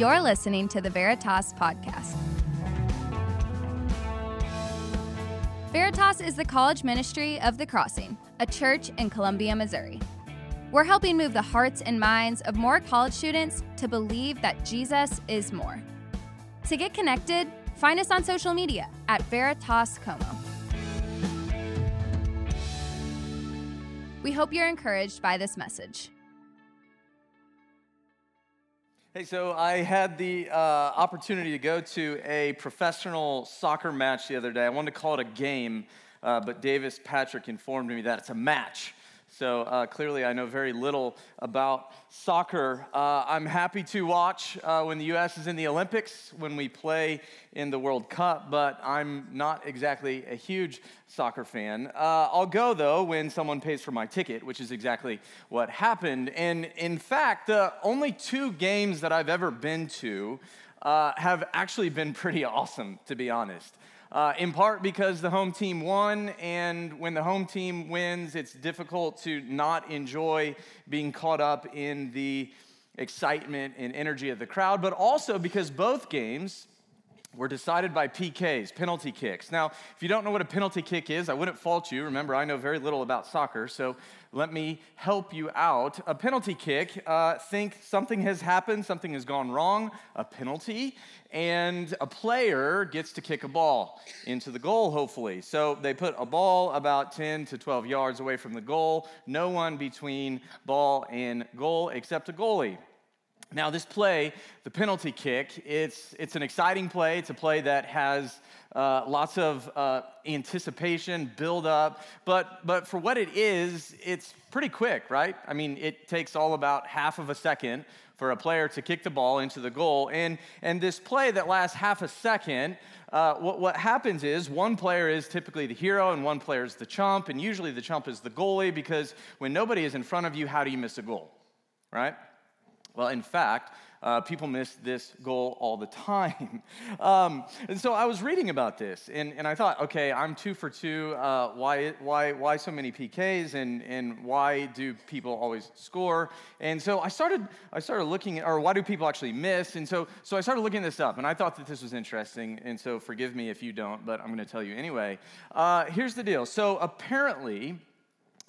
You're listening to the Veritas Podcast. Veritas is the college ministry of The Crossing, a church in Columbia, Missouri. We're helping move the hearts and minds of more college students to believe that Jesus is more. To get connected, find us on social media at Veritas Como. We hope you're encouraged by this message. Hey, so I had the uh, opportunity to go to a professional soccer match the other day. I wanted to call it a game, uh, but Davis Patrick informed me that it's a match. So uh, clearly, I know very little about soccer. Uh, I'm happy to watch uh, when the U.S. is in the Olympics, when we play in the World Cup, but I'm not exactly a huge soccer fan. Uh, I'll go, though, when someone pays for my ticket, which is exactly what happened. And in fact, the only two games that I've ever been to uh, have actually been pretty awesome, to be honest uh, in part because the home team won, and when the home team wins, it's difficult to not enjoy being caught up in the excitement and energy of the crowd, but also because both games were decided by PKs, penalty kicks. Now, if you don't know what a penalty kick is, I wouldn't fault you. Remember, I know very little about soccer, so let me help you out. A penalty kick, uh, think something has happened, something has gone wrong, a penalty, and a player gets to kick a ball into the goal, hopefully. So they put a ball about 10 to 12 yards away from the goal, no one between ball and goal except a goalie. Now, this play, the penalty kick, it's, it's an exciting play. It's a play that has uh, lots of uh, anticipation, build up, but, but for what it is, it's pretty quick, right? I mean, it takes all about half of a second for a player to kick the ball into the goal. And, and this play that lasts half a second, uh, what, what happens is one player is typically the hero and one player is the chump, and usually the chump is the goalie because when nobody is in front of you, how do you miss a goal, right? Well, in fact, uh, people miss this goal all the time. Um, and so I was reading about this, and, and I thought, okay, I'm two for two. Uh, why, why, why so many PKs, and, and why do people always score? And so I started, I started looking, at, or why do people actually miss? And so, so I started looking this up, and I thought that this was interesting. And so forgive me if you don't, but I'm going to tell you anyway. Uh, here's the deal. So apparently,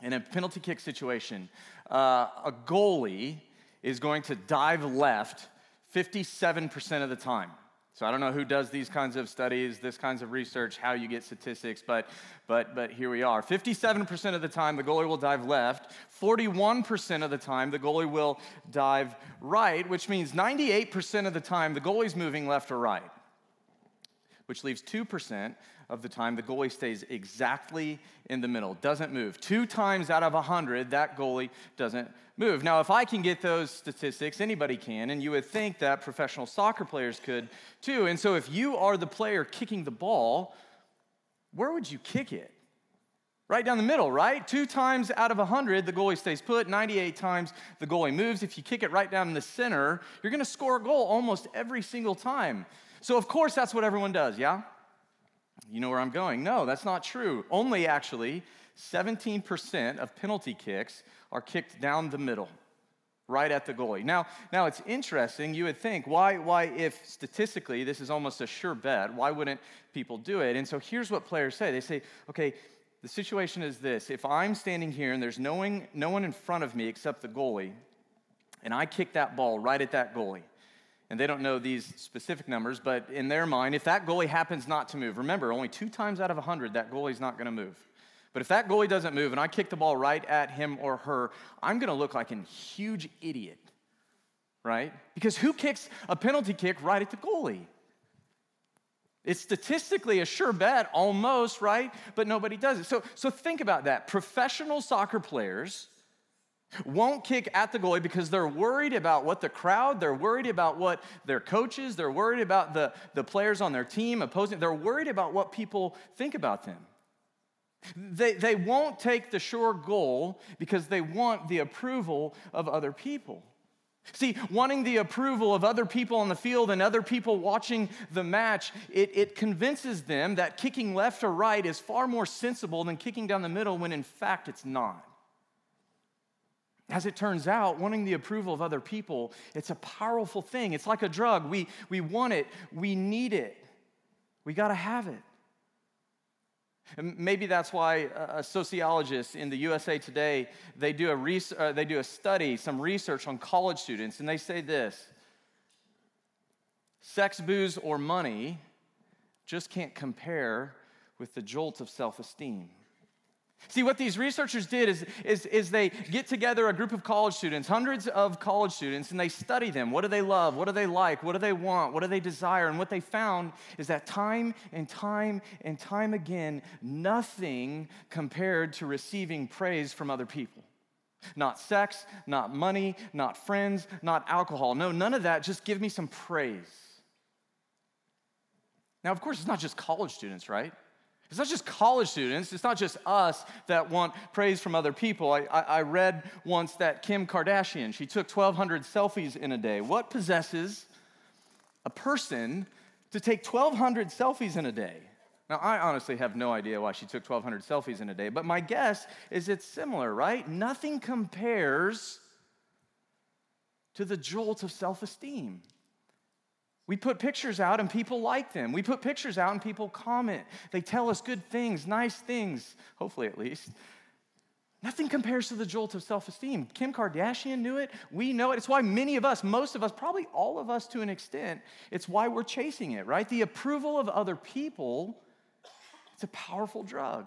in a penalty kick situation, uh, a goalie is going to dive left 57% of the time. So I don't know who does these kinds of studies, this kinds of research, how you get statistics, but but but here we are. 57% of the time the goalie will dive left, 41% of the time the goalie will dive right, which means 98% of the time the goalie's moving left or right. Which leaves 2% of the time, the goalie stays exactly in the middle, doesn't move. Two times out of 100, that goalie doesn't move. Now, if I can get those statistics, anybody can, and you would think that professional soccer players could too. And so, if you are the player kicking the ball, where would you kick it? Right down the middle, right? Two times out of 100, the goalie stays put. 98 times, the goalie moves. If you kick it right down in the center, you're going to score a goal almost every single time. So, of course, that's what everyone does, yeah? You know where I'm going? No, that's not true. Only actually 17% of penalty kicks are kicked down the middle, right at the goalie. Now, now it's interesting. You would think, why, why, if statistically this is almost a sure bet, why wouldn't people do it? And so here's what players say they say, okay, the situation is this if I'm standing here and there's no one, no one in front of me except the goalie, and I kick that ball right at that goalie, and they don't know these specific numbers, but in their mind, if that goalie happens not to move, remember, only two times out of 100, that goalie's not going to move. But if that goalie doesn't move and I kick the ball right at him or her, I'm going to look like a huge idiot, right? Because who kicks a penalty kick right at the goalie? It's statistically a sure bet, almost, right? But nobody does it. So, so think about that. Professional soccer players won't kick at the goalie because they're worried about what the crowd, they're worried about what their coaches, they're worried about the, the players on their team opposing, they're worried about what people think about them. They, they won't take the sure goal because they want the approval of other people. See, wanting the approval of other people on the field and other people watching the match, it, it convinces them that kicking left or right is far more sensible than kicking down the middle when in fact it's not. As it turns out, wanting the approval of other people, it's a powerful thing. It's like a drug. We, we want it, we need it, we got to have it. And maybe that's why a sociologist in the USA Today, they do, a res- uh, they do a study, some research on college students, and they say this sex, booze, or money just can't compare with the jolt of self esteem. See, what these researchers did is, is, is they get together a group of college students, hundreds of college students, and they study them. What do they love? What do they like? What do they want? What do they desire? And what they found is that time and time and time again, nothing compared to receiving praise from other people. Not sex, not money, not friends, not alcohol. No, none of that. Just give me some praise. Now, of course, it's not just college students, right? It's not just college students, it's not just us that want praise from other people. I, I, I, read once that Kim Kardashian, she took 1,200 selfies in a day. What possesses a person to take 1,200 selfies in a day? Now, I honestly have no idea why she took 1,200 selfies in a day, but my guess is it's similar, right? Nothing compares to the jolt of self esteem. We put pictures out and people like them. We put pictures out and people comment. They tell us good things, nice things, hopefully at least. Nothing compares to the jolt of self esteem. Kim Kardashian knew it. We know it. It's why many of us, most of us, probably all of us to an extent, it's why we're chasing it, right? The approval of other people, it's a powerful drug.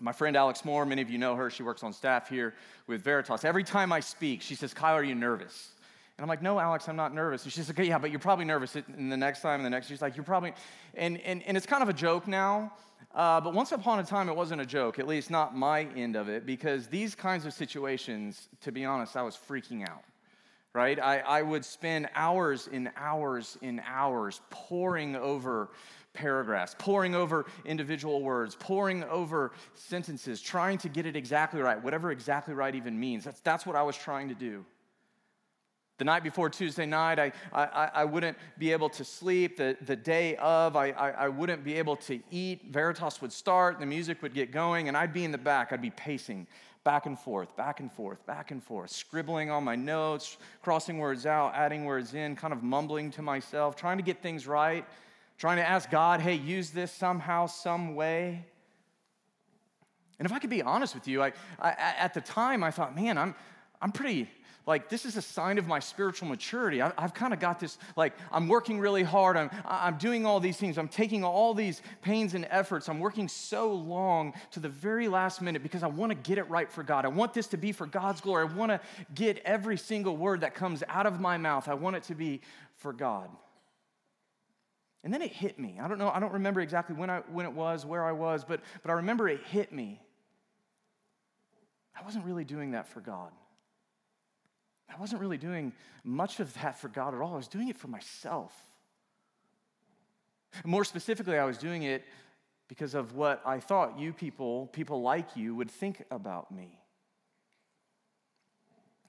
My friend Alex Moore, many of you know her. She works on staff here with Veritas. Every time I speak, she says, Kyle, are you nervous? And I'm like, no, Alex, I'm not nervous. And she's like, yeah, but you're probably nervous. And the next time, and the next, she's like, you're probably, and, and, and it's kind of a joke now. Uh, but once upon a time, it wasn't a joke, at least not my end of it, because these kinds of situations, to be honest, I was freaking out, right? I, I would spend hours and hours and hours poring over paragraphs, poring over individual words, poring over sentences, trying to get it exactly right, whatever exactly right even means. That's, that's what I was trying to do. The night before Tuesday night, I, I, I wouldn't be able to sleep. The, the day of, I, I, I wouldn't be able to eat. Veritas would start, the music would get going, and I'd be in the back. I'd be pacing back and forth, back and forth, back and forth, scribbling on my notes, crossing words out, adding words in, kind of mumbling to myself, trying to get things right, trying to ask God, hey, use this somehow, some way. And if I could be honest with you, I, I, at the time I thought, man, I'm, I'm pretty like this is a sign of my spiritual maturity. I, have kind of got this, like, I'm working really hard. I'm, I'm doing all these things. I'm taking all these pains and efforts. I'm working so long to the very last minute because I want to get it right for God. I want this to be for God's glory. I want to get every single word that comes out of my mouth. I want it to be for God. And then it hit me. I don't know, I don't remember exactly when, I, when it was, where I was, but, but I remember it hit me. I wasn't really doing that for God. I wasn't really doing much of that for God at all. I was doing it for myself. More specifically, I was doing it because of what I thought you people, people like you, would think about me.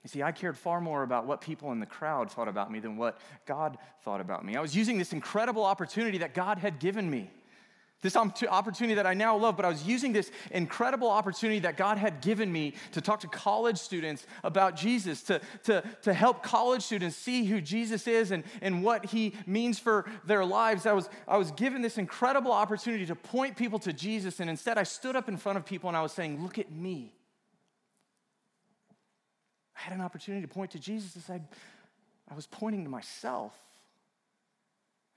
You see, I cared far more about what people in the crowd thought about me than what God thought about me. I was using this incredible opportunity that God had given me this opportunity that I now love, but I was using this incredible opportunity that God had given me to talk to college students about Jesus, to, to, to help college students see who Jesus is and, and what he means for their lives. I was, I was given this incredible opportunity to point people to Jesus, and instead I stood up in front of people and I was saying, Look at me. I had an opportunity to point to Jesus as I, I was pointing to myself.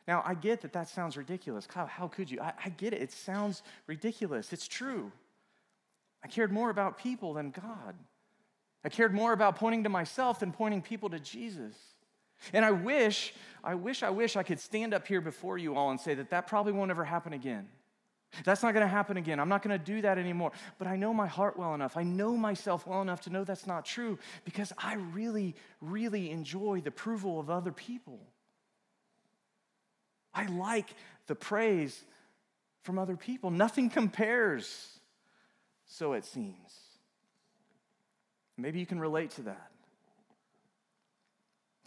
Now, I get that that sounds ridiculous. Kyle, how could you? I, I, get it. It sounds ridiculous. It's true. I cared more about people than God. I cared more about pointing to myself than pointing people to Jesus. And I wish, I wish, I wish I could stand up here before you all and say that that probably won't ever happen again. That's not going to happen again. I'm not going to do that anymore. But I know my heart well enough. I know myself well enough to know that's not true because I really, really enjoy the approval of other people. I like the praise from other people. Nothing compares, so it seems. Maybe you can relate to that.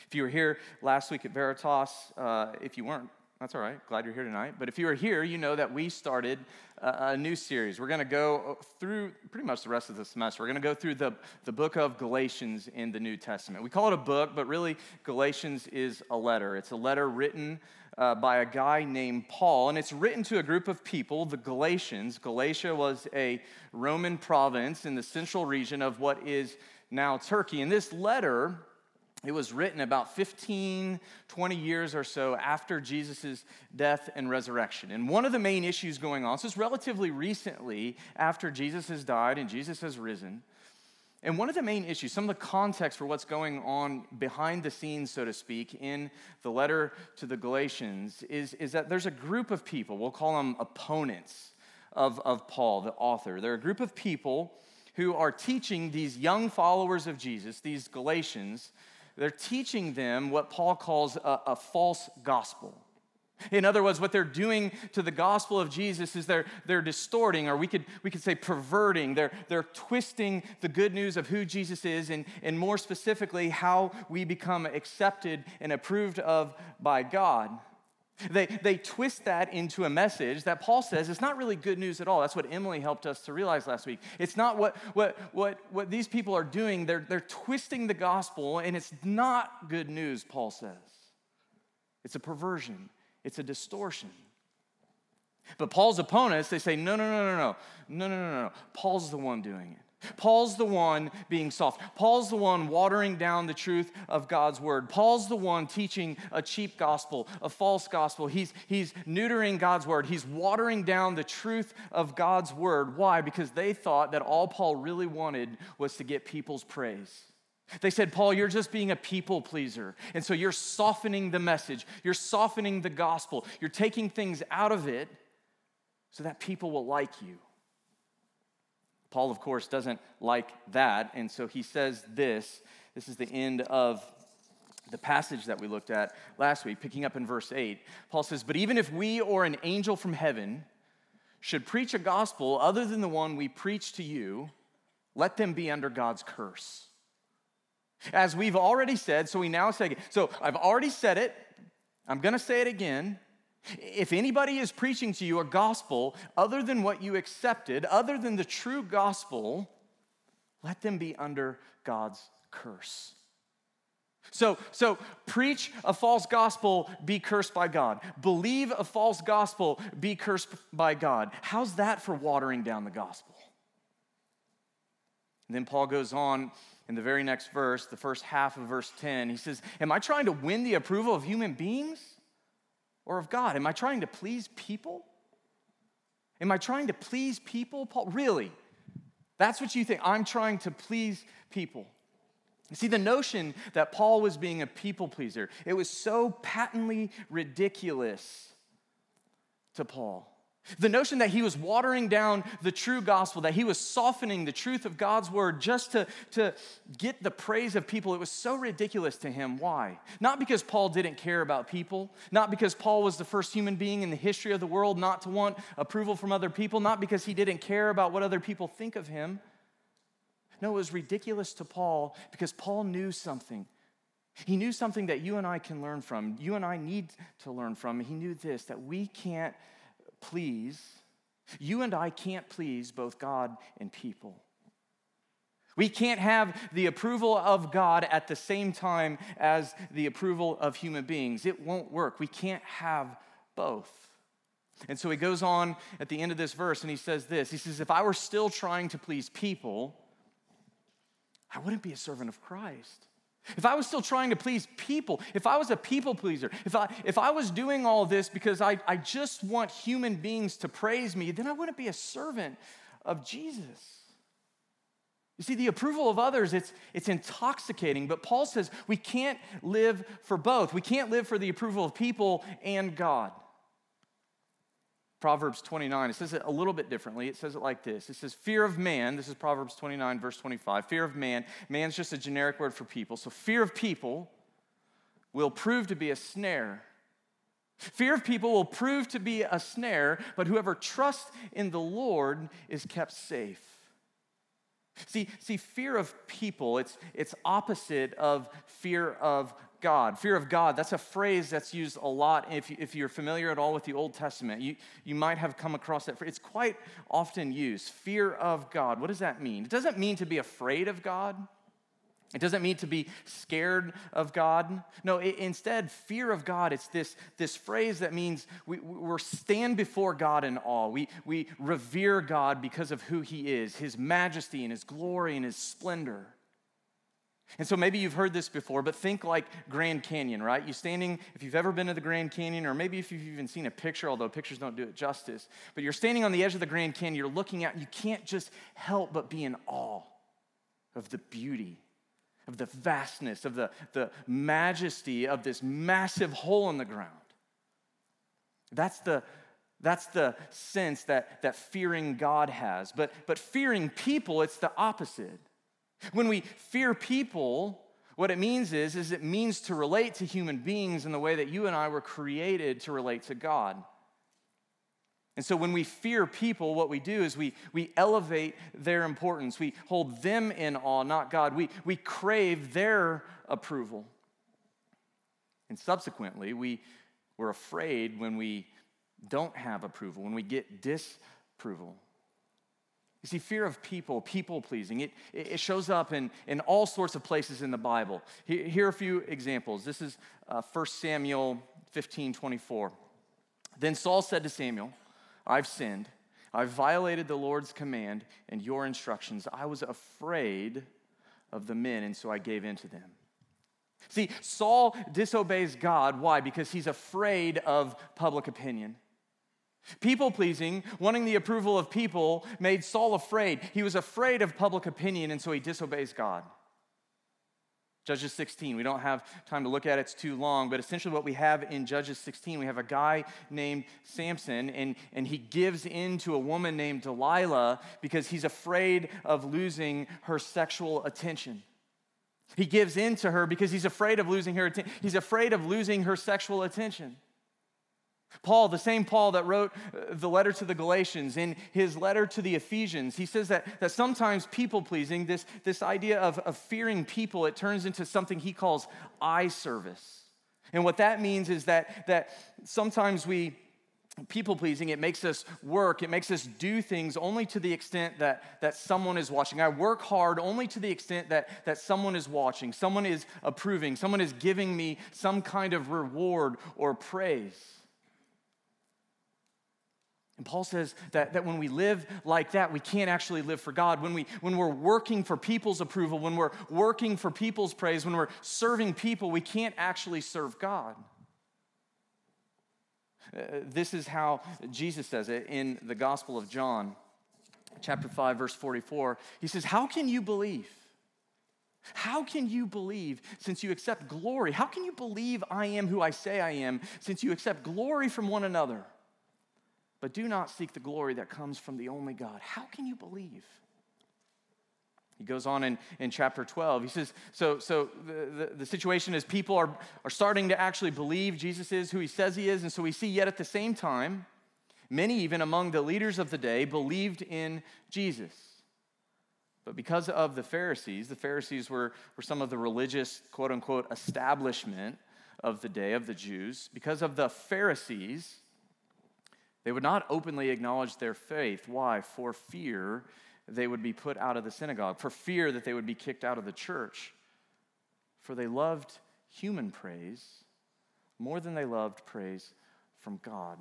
If you were here last week at Veritas, uh, if you weren't, That's all right. Glad you're here tonight. But if you are here, you know that we started a, a new series. We're going to go through pretty much the rest of the semester. We're going to go through the, the book of Galatians in the New Testament. We call it a book, but really, Galatians is a letter. It's a letter written uh, by a guy named Paul, and it's written to a group of people, the Galatians. Galatia was a Roman province in the central region of what is now Turkey. And this letter it was written about 15, 20 years or so after Jesus' death and resurrection. And one of the main issues going on, so it's relatively recently after Jesus has died and Jesus has risen. And one of the main issues, some of the context for what's going on behind the scenes, so to speak, in the letter to the Galatians is, is that there's a group of people, we'll call them opponents of, of Paul, the author. They're a group of people who are teaching these young followers of Jesus, these Galatians, they're teaching them what Paul calls a, a false gospel. In other words, what they're doing to the gospel of Jesus is they're, they're distorting, or we could, we could say perverting. They're, they're twisting the good news of who Jesus is, and, and more specifically, how we become accepted and approved of by God. They, they twist that into a message that Paul says is not really good news at all. That's what Emily helped us to realize last week. It's not what, what, what, what these people are doing, they're, they're twisting the gospel, and it's not good news, Paul says. It's a perversion, it's a distortion. But Paul's opponents, they say, no, no, no, no, no, no, no, no, no. Paul's the one doing it. Paul's the one being soft. Paul's the one watering down the truth of God's word. Paul's the one teaching a cheap gospel, a false gospel. He's, he's neutering God's word. He's watering down the truth of God's word. Why? Because they thought that all Paul really wanted was to get people's praise. They said, Paul, you're just being a people pleaser. And so you're softening the message, you're softening the gospel, you're taking things out of it so that people will like you. Paul, of course, doesn't like that. And so he says this. This is the end of the passage that we looked at last week, picking up in verse 8. Paul says, But even if we or an angel from heaven should preach a gospel other than the one we preach to you, let them be under God's curse. As we've already said, so we now say again. So I've already said it. I'm going to say it again. If anybody is preaching to you a gospel other than what you accepted, other than the true gospel, let them be under God's curse. So, so preach a false gospel, be cursed by God. Believe a false gospel, be cursed by God. How's that for watering down the gospel? And then Paul goes on in the very next verse, the first half of verse 10. He says, Am I trying to win the approval of human beings? or of God? Am I trying to please people? Am I trying to please people, Paul? Really? That's what you think. I'm trying to please people. See, the notion that Paul was being a people pleaser, it was so patently ridiculous to Paul. The notion that he was watering down the true gospel, that he was softening the truth of God's word just to, to get the praise of people, it was so ridiculous to him. Why? Not because Paul didn't care about people, not because Paul was the first human being in the history of the world not to want approval from other people, not because he didn't care about what other people think of him. No, it was ridiculous to Paul because Paul knew something. He knew something that you and I can learn from, you and I need to learn from. He knew this that we can't please, you and I can't please both God and people. We can't have the approval of God at the same time as the approval of human beings. It won't work. We can't have both. And so he goes on at the end of this verse and he says this He says, If I were still trying to please people, I wouldn't be a servant of Christ. If I was still trying to please people, if I was a people pleaser, if I, if I was doing all this because I, I just want human beings to praise me, then I wouldn't be a servant of Jesus. You see, the approval of others, it's, it's intoxicating, but Paul says we can't live for both. We can't live for the approval of people and God. Proverbs 29, it says it a little bit differently. It says it like this It says, Fear of man, this is Proverbs 29, verse 25. Fear of man, man's just a generic word for people. So, fear of people will prove to be a snare. Fear of people will prove to be a snare, but whoever trusts in the Lord is kept safe. See, see, fear of people, it's, it's opposite of fear of God. Fear of God, that's a phrase that's used a lot. If, if you're familiar at all with the Old Testament, you, you might have come across that. It's quite often used. Fear of God. What does that mean? It doesn't mean to be afraid of God. It doesn't mean to be scared of God. No, it, instead, fear of God, it's this, this phrase that means we, we stand before God in awe. We, we revere God because of who He is, His majesty and His glory and His splendor. And so maybe you've heard this before, but think like Grand Canyon, right? You standing, if you've ever been to the Grand Canyon, or maybe if you've even seen a picture, although pictures don't do it justice, but you're standing on the edge of the Grand Canyon, you're looking out, and you can't just help but be in awe of the beauty of the vastness, of the, the majesty of this massive hole in the ground. That's the, that's the sense that, that fearing God has. But, but fearing people, it's the opposite. When we fear people, what it means is, is it means to relate to human beings in the way that you and I were created to relate to God. And so when we fear people, what we do is we, we elevate their importance. We hold them in awe, not God. We, we crave their approval. And subsequently, we, we're afraid when we don't have approval, when we get disapproval. You see, fear of people, people pleasing, it, it shows up in, in all sorts of places in the Bible. Here, are a few examples. This is uh, 1 Samuel 15 24. Then Saul said to Samuel, I've sinned. I've violated the Lord's command and your instructions. I was afraid of the men, and so I gave in to them. See, Saul disobeys God. Why? Because he's afraid of public opinion. People pleasing, wanting the approval of people, made Saul afraid. He was afraid of public opinion, and so he disobeys God. Judges 16. We don't have time to look at it, it's too long, but essentially what we have in Judges 16, we have a guy named Samson, and, and he gives in to a woman named Delilah because he's afraid of losing her sexual attention. He gives in to her because he's afraid of losing her. He's afraid of losing her sexual attention. Paul, the same Paul that wrote uh, the letter to the Galatians, in his letter to the Ephesians, he says that, that sometimes people pleasing, this, this idea of, of fearing people, it turns into something he calls eye service. And what that means is that, that sometimes we, people pleasing, it makes us work, it makes us do things only to the extent that, that someone is watching. I work hard only to the extent that, that someone is watching, someone is approving, someone is giving me some kind of reward or praise. And Paul says that, that when we live like that, we can't actually live for God. When, we, when we're working for people's approval, when we're working for people's praise, when we're serving people, we can't actually serve God. Uh, this is how Jesus says it in the Gospel of John, chapter 5, verse 44. He says, How can you believe? How can you believe since you accept glory? How can you believe I am who I say I am since you accept glory from one another? But do not seek the glory that comes from the only God. How can you believe? He goes on in, in chapter 12. He says, So, so the, the, the, situation is people are, are starting to actually believe Jesus is who he says he is. And so we see, yet at the same time, many, even among the leaders of the day, believed in Jesus. But because of the Pharisees, the Pharisees were, were some of the religious, quote unquote, establishment of the day of the Jews. Because of the Pharisees, they would not openly acknowledge their faith. Why? For fear they would be put out of the synagogue, for fear that they would be kicked out of the church. For they loved human praise more than they loved praise from God.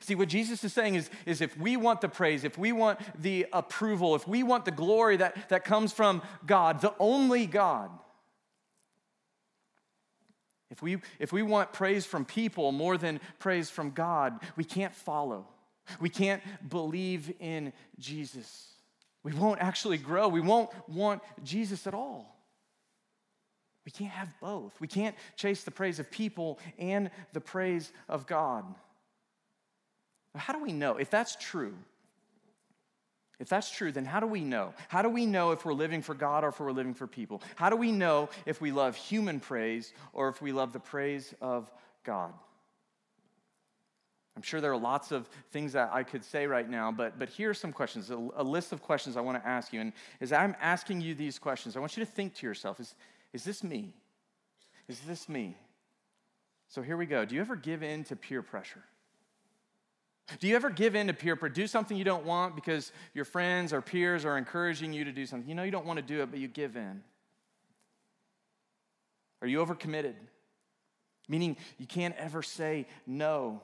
See, what Jesus is saying is, is if we want the praise, if we want the approval, if we want the glory that, that comes from God, the only God, if we, if we want praise from people more than praise from God, we can't follow. We can't believe in Jesus. We won't actually grow. We won't want Jesus at all. We can't have both. We can't chase the praise of people and the praise of God. How do we know? If that's true, if that's true, then how do we know? How do we know if we're living for God or if we're living for people? How do we know if we love human praise or if we love the praise of God? I'm sure there are lots of things that I could say right now, but, but here are some questions, a, a list of questions I want to ask you. And as I'm asking you these questions, I want you to think to yourself is, is this me? Is this me? So here we go. Do you ever give in to peer pressure? Do you ever give in to peer pressure? Do something you don't want because your friends or peers are encouraging you to do something. You know you don't want to do it, but you give in. Are you overcommitted? Meaning you can't ever say no.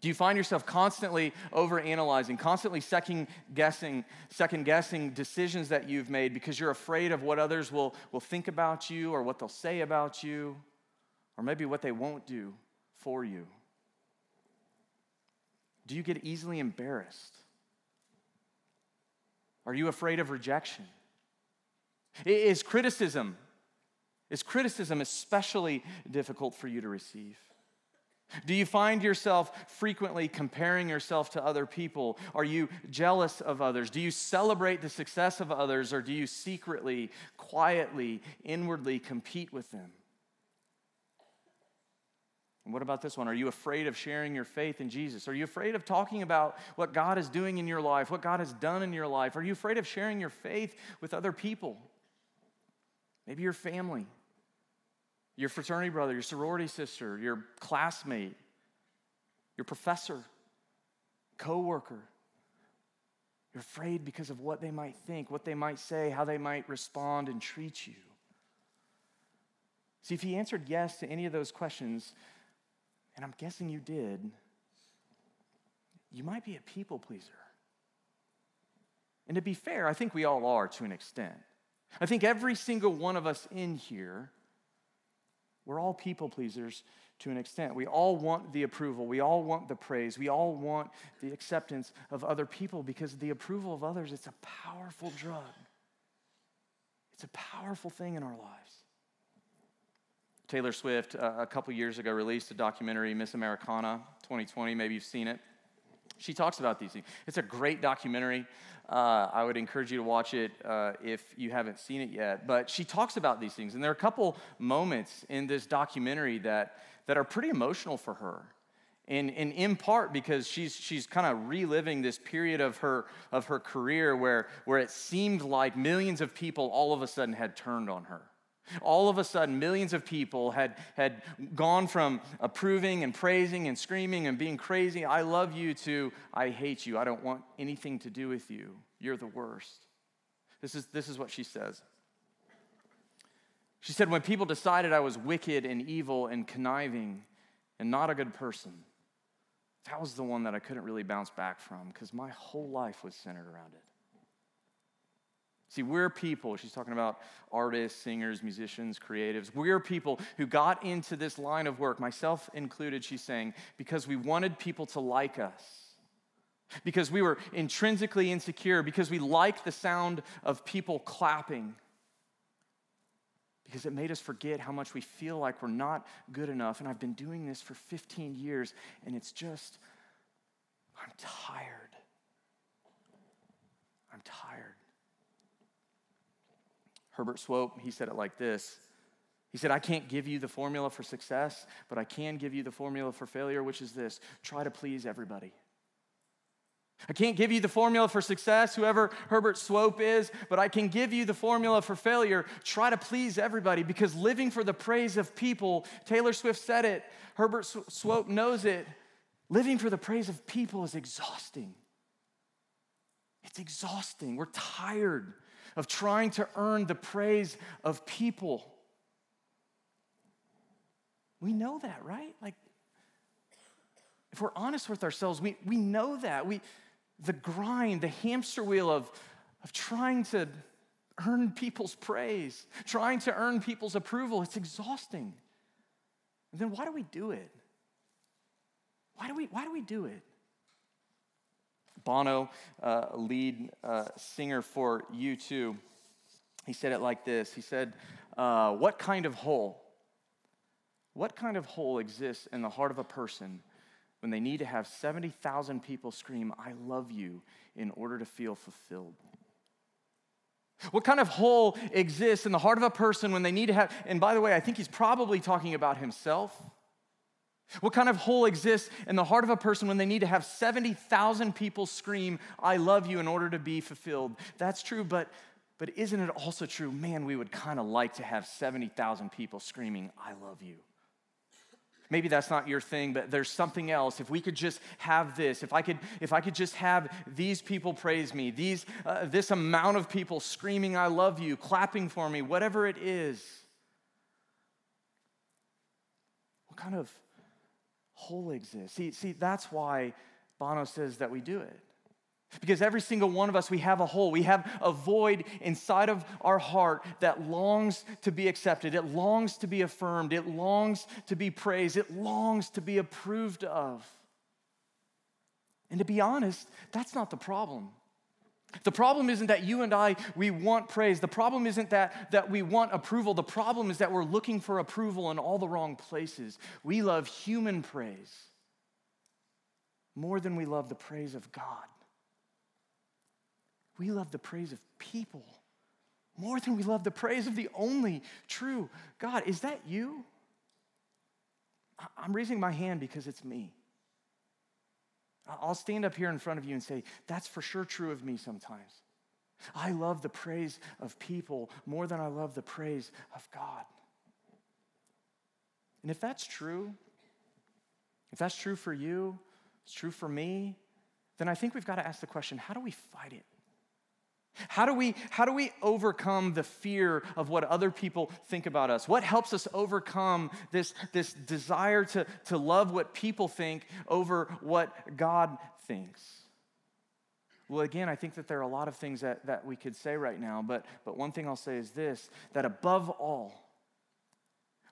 Do you find yourself constantly overanalyzing, constantly second guessing, second guessing decisions that you've made because you're afraid of what others will, will think about you or what they'll say about you, or maybe what they won't do for you? Do you get easily embarrassed? Are you afraid of rejection? Is criticism is criticism especially difficult for you to receive? Do you find yourself frequently comparing yourself to other people? Are you jealous of others? Do you celebrate the success of others or do you secretly, quietly, inwardly compete with them? And what about this one? Are you afraid of sharing your faith in Jesus? Are you afraid of talking about what God is doing in your life, what God has done in your life? Are you afraid of sharing your faith with other people? Maybe your family, your fraternity brother, your sorority sister, your classmate, your professor, coworker. You're afraid because of what they might think, what they might say, how they might respond and treat you. See, if he answered yes to any of those questions, and I'm guessing you did, you might be a people pleaser. And to be fair, I think we all are to an extent. I think every single one of us in here, we're all people pleasers to an extent. We all want the approval. We all want the praise. We all want the acceptance of other people because the approval of others, it's a powerful drug. It's a powerful thing in our lives. Taylor Swift, uh, a couple years ago, released a documentary, Miss Americana 2020. Maybe you've seen it. She talks about these things. It's a great documentary. Uh, I would encourage you to watch it uh, if you haven't seen it yet. But she talks about these things. And there are a couple moments in this documentary that, that are pretty emotional for her. And, and in part because she's, she's kind of reliving this period of her, of her career where, where it seemed like millions of people all of a sudden had turned on her. All of a sudden, millions of people had, had gone from approving and praising and screaming and being crazy, I love you, to I hate you. I don't want anything to do with you. You're the worst. This is, this is what she says. She said, When people decided I was wicked and evil and conniving and not a good person, that was the one that I couldn't really bounce back from because my whole life was centered around it. See, we're people, she's talking about artists, singers, musicians, creatives. We're people who got into this line of work, myself included, she's saying, because we wanted people to like us. Because we were intrinsically insecure, because we liked the sound of people clapping. Because it made us forget how much we feel like we're not good enough. And I've been doing this for 15 years, and it's just, I'm tired. I'm tired. Herbert Swope, he said it like this. He said, I can't give you the formula for success, but I can give you the formula for failure, which is this try to please everybody. I can't give you the formula for success, whoever Herbert Swope is, but I can give you the formula for failure. Try to please everybody because living for the praise of people, Taylor Swift said it, Herbert Swope knows it. Living for the praise of people is exhausting. It's exhausting. We're tired of trying to earn the praise of people. We know that, right? Like, if we're honest with ourselves, we, we know that. We, the grind, the hamster wheel of, of trying to earn people's praise, trying to earn people's approval, it's exhausting. And then why do we do it? Why do we, why do, we do it? Bono, uh, lead uh, singer for U2, he said it like this He said, uh, What kind of hole? What kind of hole exists in the heart of a person when they need to have 70,000 people scream, I love you, in order to feel fulfilled? What kind of hole exists in the heart of a person when they need to have, and by the way, I think he's probably talking about himself. What kind of hole exists in the heart of a person when they need to have 70,000 people scream, I love you in order to be fulfilled? That's true, but But isn't it also true, man, we would kind of like to have 70,000 people screaming, I love you? Maybe that's not your thing, but there's something else. If we could just have this, if I could, if I could just have these people praise me, these, uh, this amount of people screaming, I love you, clapping for me, whatever it is, what kind of hole exists? See, see, that's why Bono says that we do it. Because every single one of us, we have a hole. We have a void inside of our heart that longs to be accepted. It longs to be affirmed. It longs to be praised. It longs to be approved of. And to be honest, that's not the problem. The problem isn't that you and I, we want praise. The problem isn't that, that we want approval. The problem is that we're looking for approval in all the wrong places. We love human praise more than we love the praise of God. We love the praise of people more than we love the praise of the only true God. Is that you? I'm raising my hand because it's me. I'll stand up here in front of you and say, that's for sure true of me sometimes. I love the praise of people more than I love the praise of God. And if that's true, if that's true for you, it's true for me, then I think we've got to ask the question how do we fight it? How do, we, how do we overcome the fear of what other people think about us? What helps us overcome this, this desire to, to love what people think over what God thinks? Well, again, I think that there are a lot of things that, that we could say right now, but, but one thing I'll say is this that above all,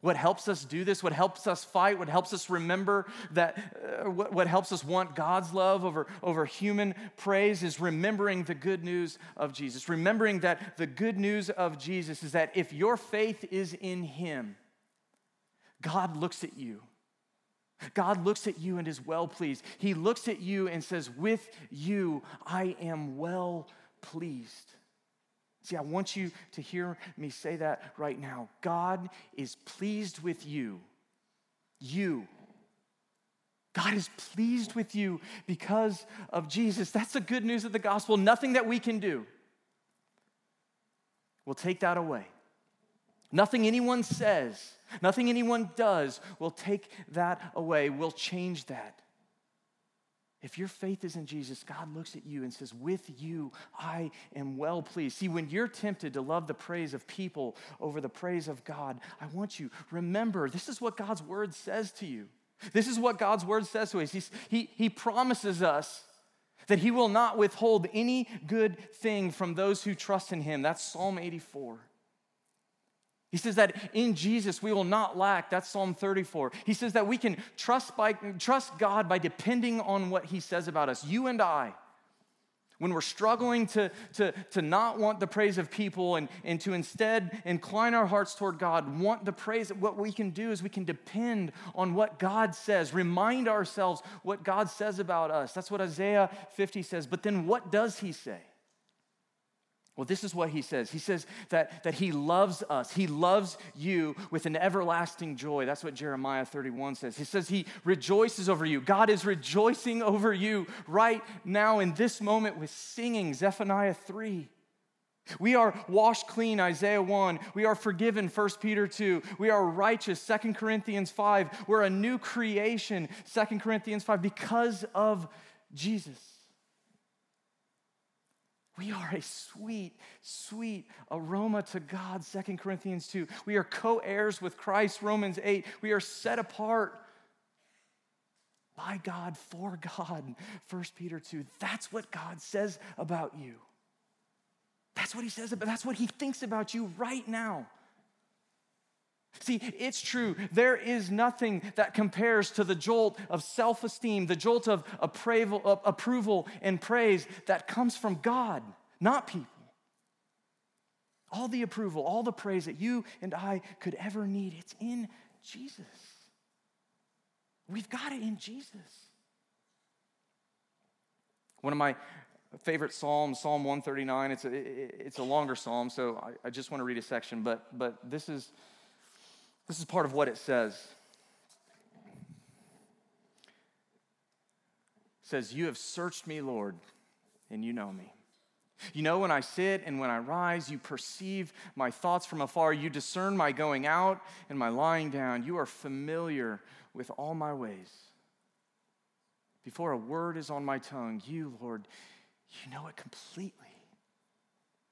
what helps us do this, what helps us fight, what helps us remember that, uh, what, what helps us want God's love over, over human praise is remembering the good news of Jesus. Remembering that the good news of Jesus is that if your faith is in Him, God looks at you. God looks at you and is well pleased. He looks at you and says, With you, I am well pleased. See, I want you to hear me say that right now. God is pleased with you. You. God is pleased with you because of Jesus. That's the good news of the gospel. Nothing that we can do will take that away. Nothing anyone says, nothing anyone does will take that away, will change that. If your faith is in Jesus, God looks at you and says, With you, I am well pleased. See, when you're tempted to love the praise of people over the praise of God, I want you, remember, this is what God's word says to you. This is what God's word says to us. He's, he, he promises us that He will not withhold any good thing from those who trust in Him. That's Psalm 84. He says that in Jesus we will not lack. That's Psalm 34. He says that we can trust, by, trust God by depending on what He says about us. You and I, when we're struggling to, to, to not want the praise of people and, and to instead incline our hearts toward God, want the praise, what we can do is we can depend on what God says, remind ourselves what God says about us. That's what Isaiah 50 says. But then what does He say? Well, this is what he says. He says that, that he loves us. He loves you with an everlasting joy. That's what Jeremiah 31 says. He says he rejoices over you. God is rejoicing over you right now in this moment with singing, Zephaniah 3. We are washed clean, Isaiah 1. We are forgiven, 1 Peter 2. We are righteous, 2 Corinthians 5. We're a new creation, 2 Corinthians 5, because of Jesus. We are a sweet, sweet aroma to God, Second Corinthians 2. We are co heirs with Christ, Romans 8. We are set apart by God, for God, 1 Peter 2. That's what God says about you. That's what he says about, that's what he thinks about you right now. See, it's true. There is nothing that compares to the jolt of self esteem, the jolt of uh, approval and praise that comes from God, not people. All the approval, all the praise that you and I could ever need, it's in Jesus. We've got it in Jesus. One of my favorite psalms, Psalm 139, it's a, it's a longer psalm, so I, I just want to read a section, but, but this is this is part of what it says. It says, You have searched me, Lord, and you know me. You know when I sit and when I rise, you perceive my thoughts from afar. You discern my going out and my lying down. You are familiar with all my ways. Before a word is on my tongue, you, Lord, you know it completely.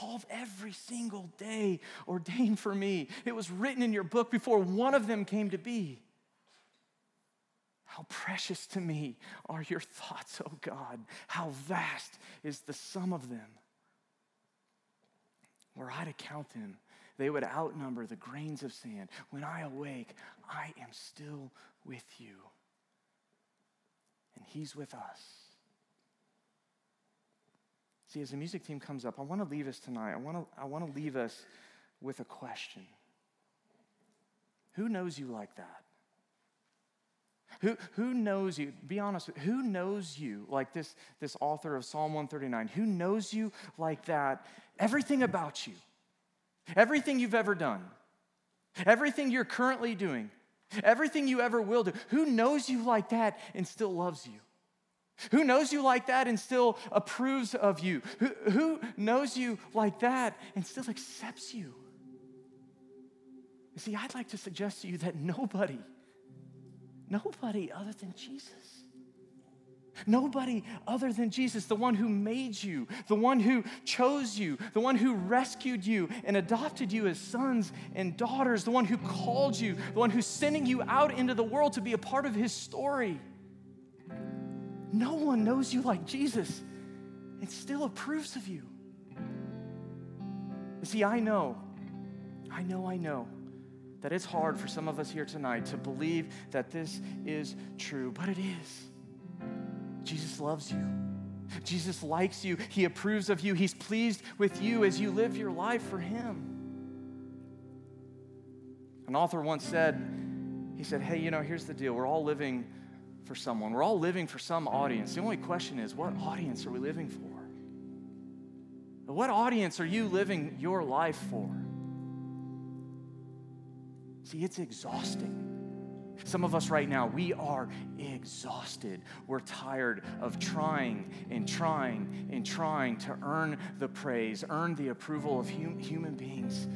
of every single day ordained for me. It was written in your book before one of them came to be. How precious to me are your thoughts, oh God. How vast is the sum of them. Were I to count them, they would outnumber the grains of sand. When I awake, I am still with you. And He's with us. See, as the music team comes up, I want to leave us tonight. I want to, I want to leave us with a question Who knows you like that? Who, who knows you? Be honest, who knows you like this, this author of Psalm 139? Who knows you like that? Everything about you Everything you've ever done, everything you're currently doing, everything you ever will do. Who knows you like that and still loves you? Who knows you like that and still approves of you? Who, who knows you like that and still accepts you? You see, I'd like to suggest to you that nobody, nobody other than Jesus Nobody other than Jesus, the one who made you, the one who chose you, the one who rescued you and adopted you as sons and daughters, the one who called you, the one who's sending you out into the world to be a part of his story. No one knows you like Jesus and still approves of you. You see, I know, I know, I know that it's hard for some of us here tonight to believe that this is true, but it is. Jesus loves you. Jesus likes you. He approves of you. He's pleased with you as you live your life for Him. An author once said, he said, Hey, you know, here's the deal. We're all living for someone, we're all living for some audience. The only question is, what audience are we living for? What audience are you living your life for? See, it's exhausting. Some of us right now, we are exhausted. We're tired of trying and trying and trying to earn the praise, earn the approval of hum- human beings.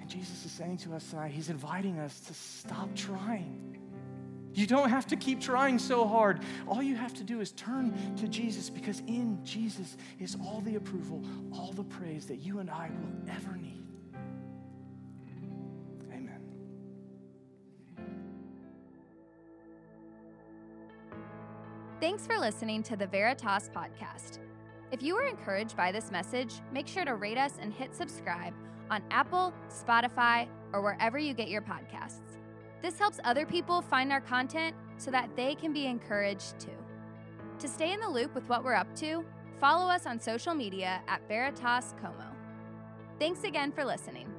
And Jesus is saying to us tonight, He's inviting us to stop trying. You don't have to keep trying so hard. All you have to do is turn to Jesus because in Jesus is all the approval, all the praise that you and I will ever need. Amen. Thanks for listening to the Veritas podcast. If you were encouraged by this message, make sure to rate us and hit subscribe on Apple, Spotify, or wherever you get your podcasts. This helps other people find our content so that they can be encouraged too. To stay in the loop with what we're up to, follow us on social media at Veritas Como. Thanks again for listening.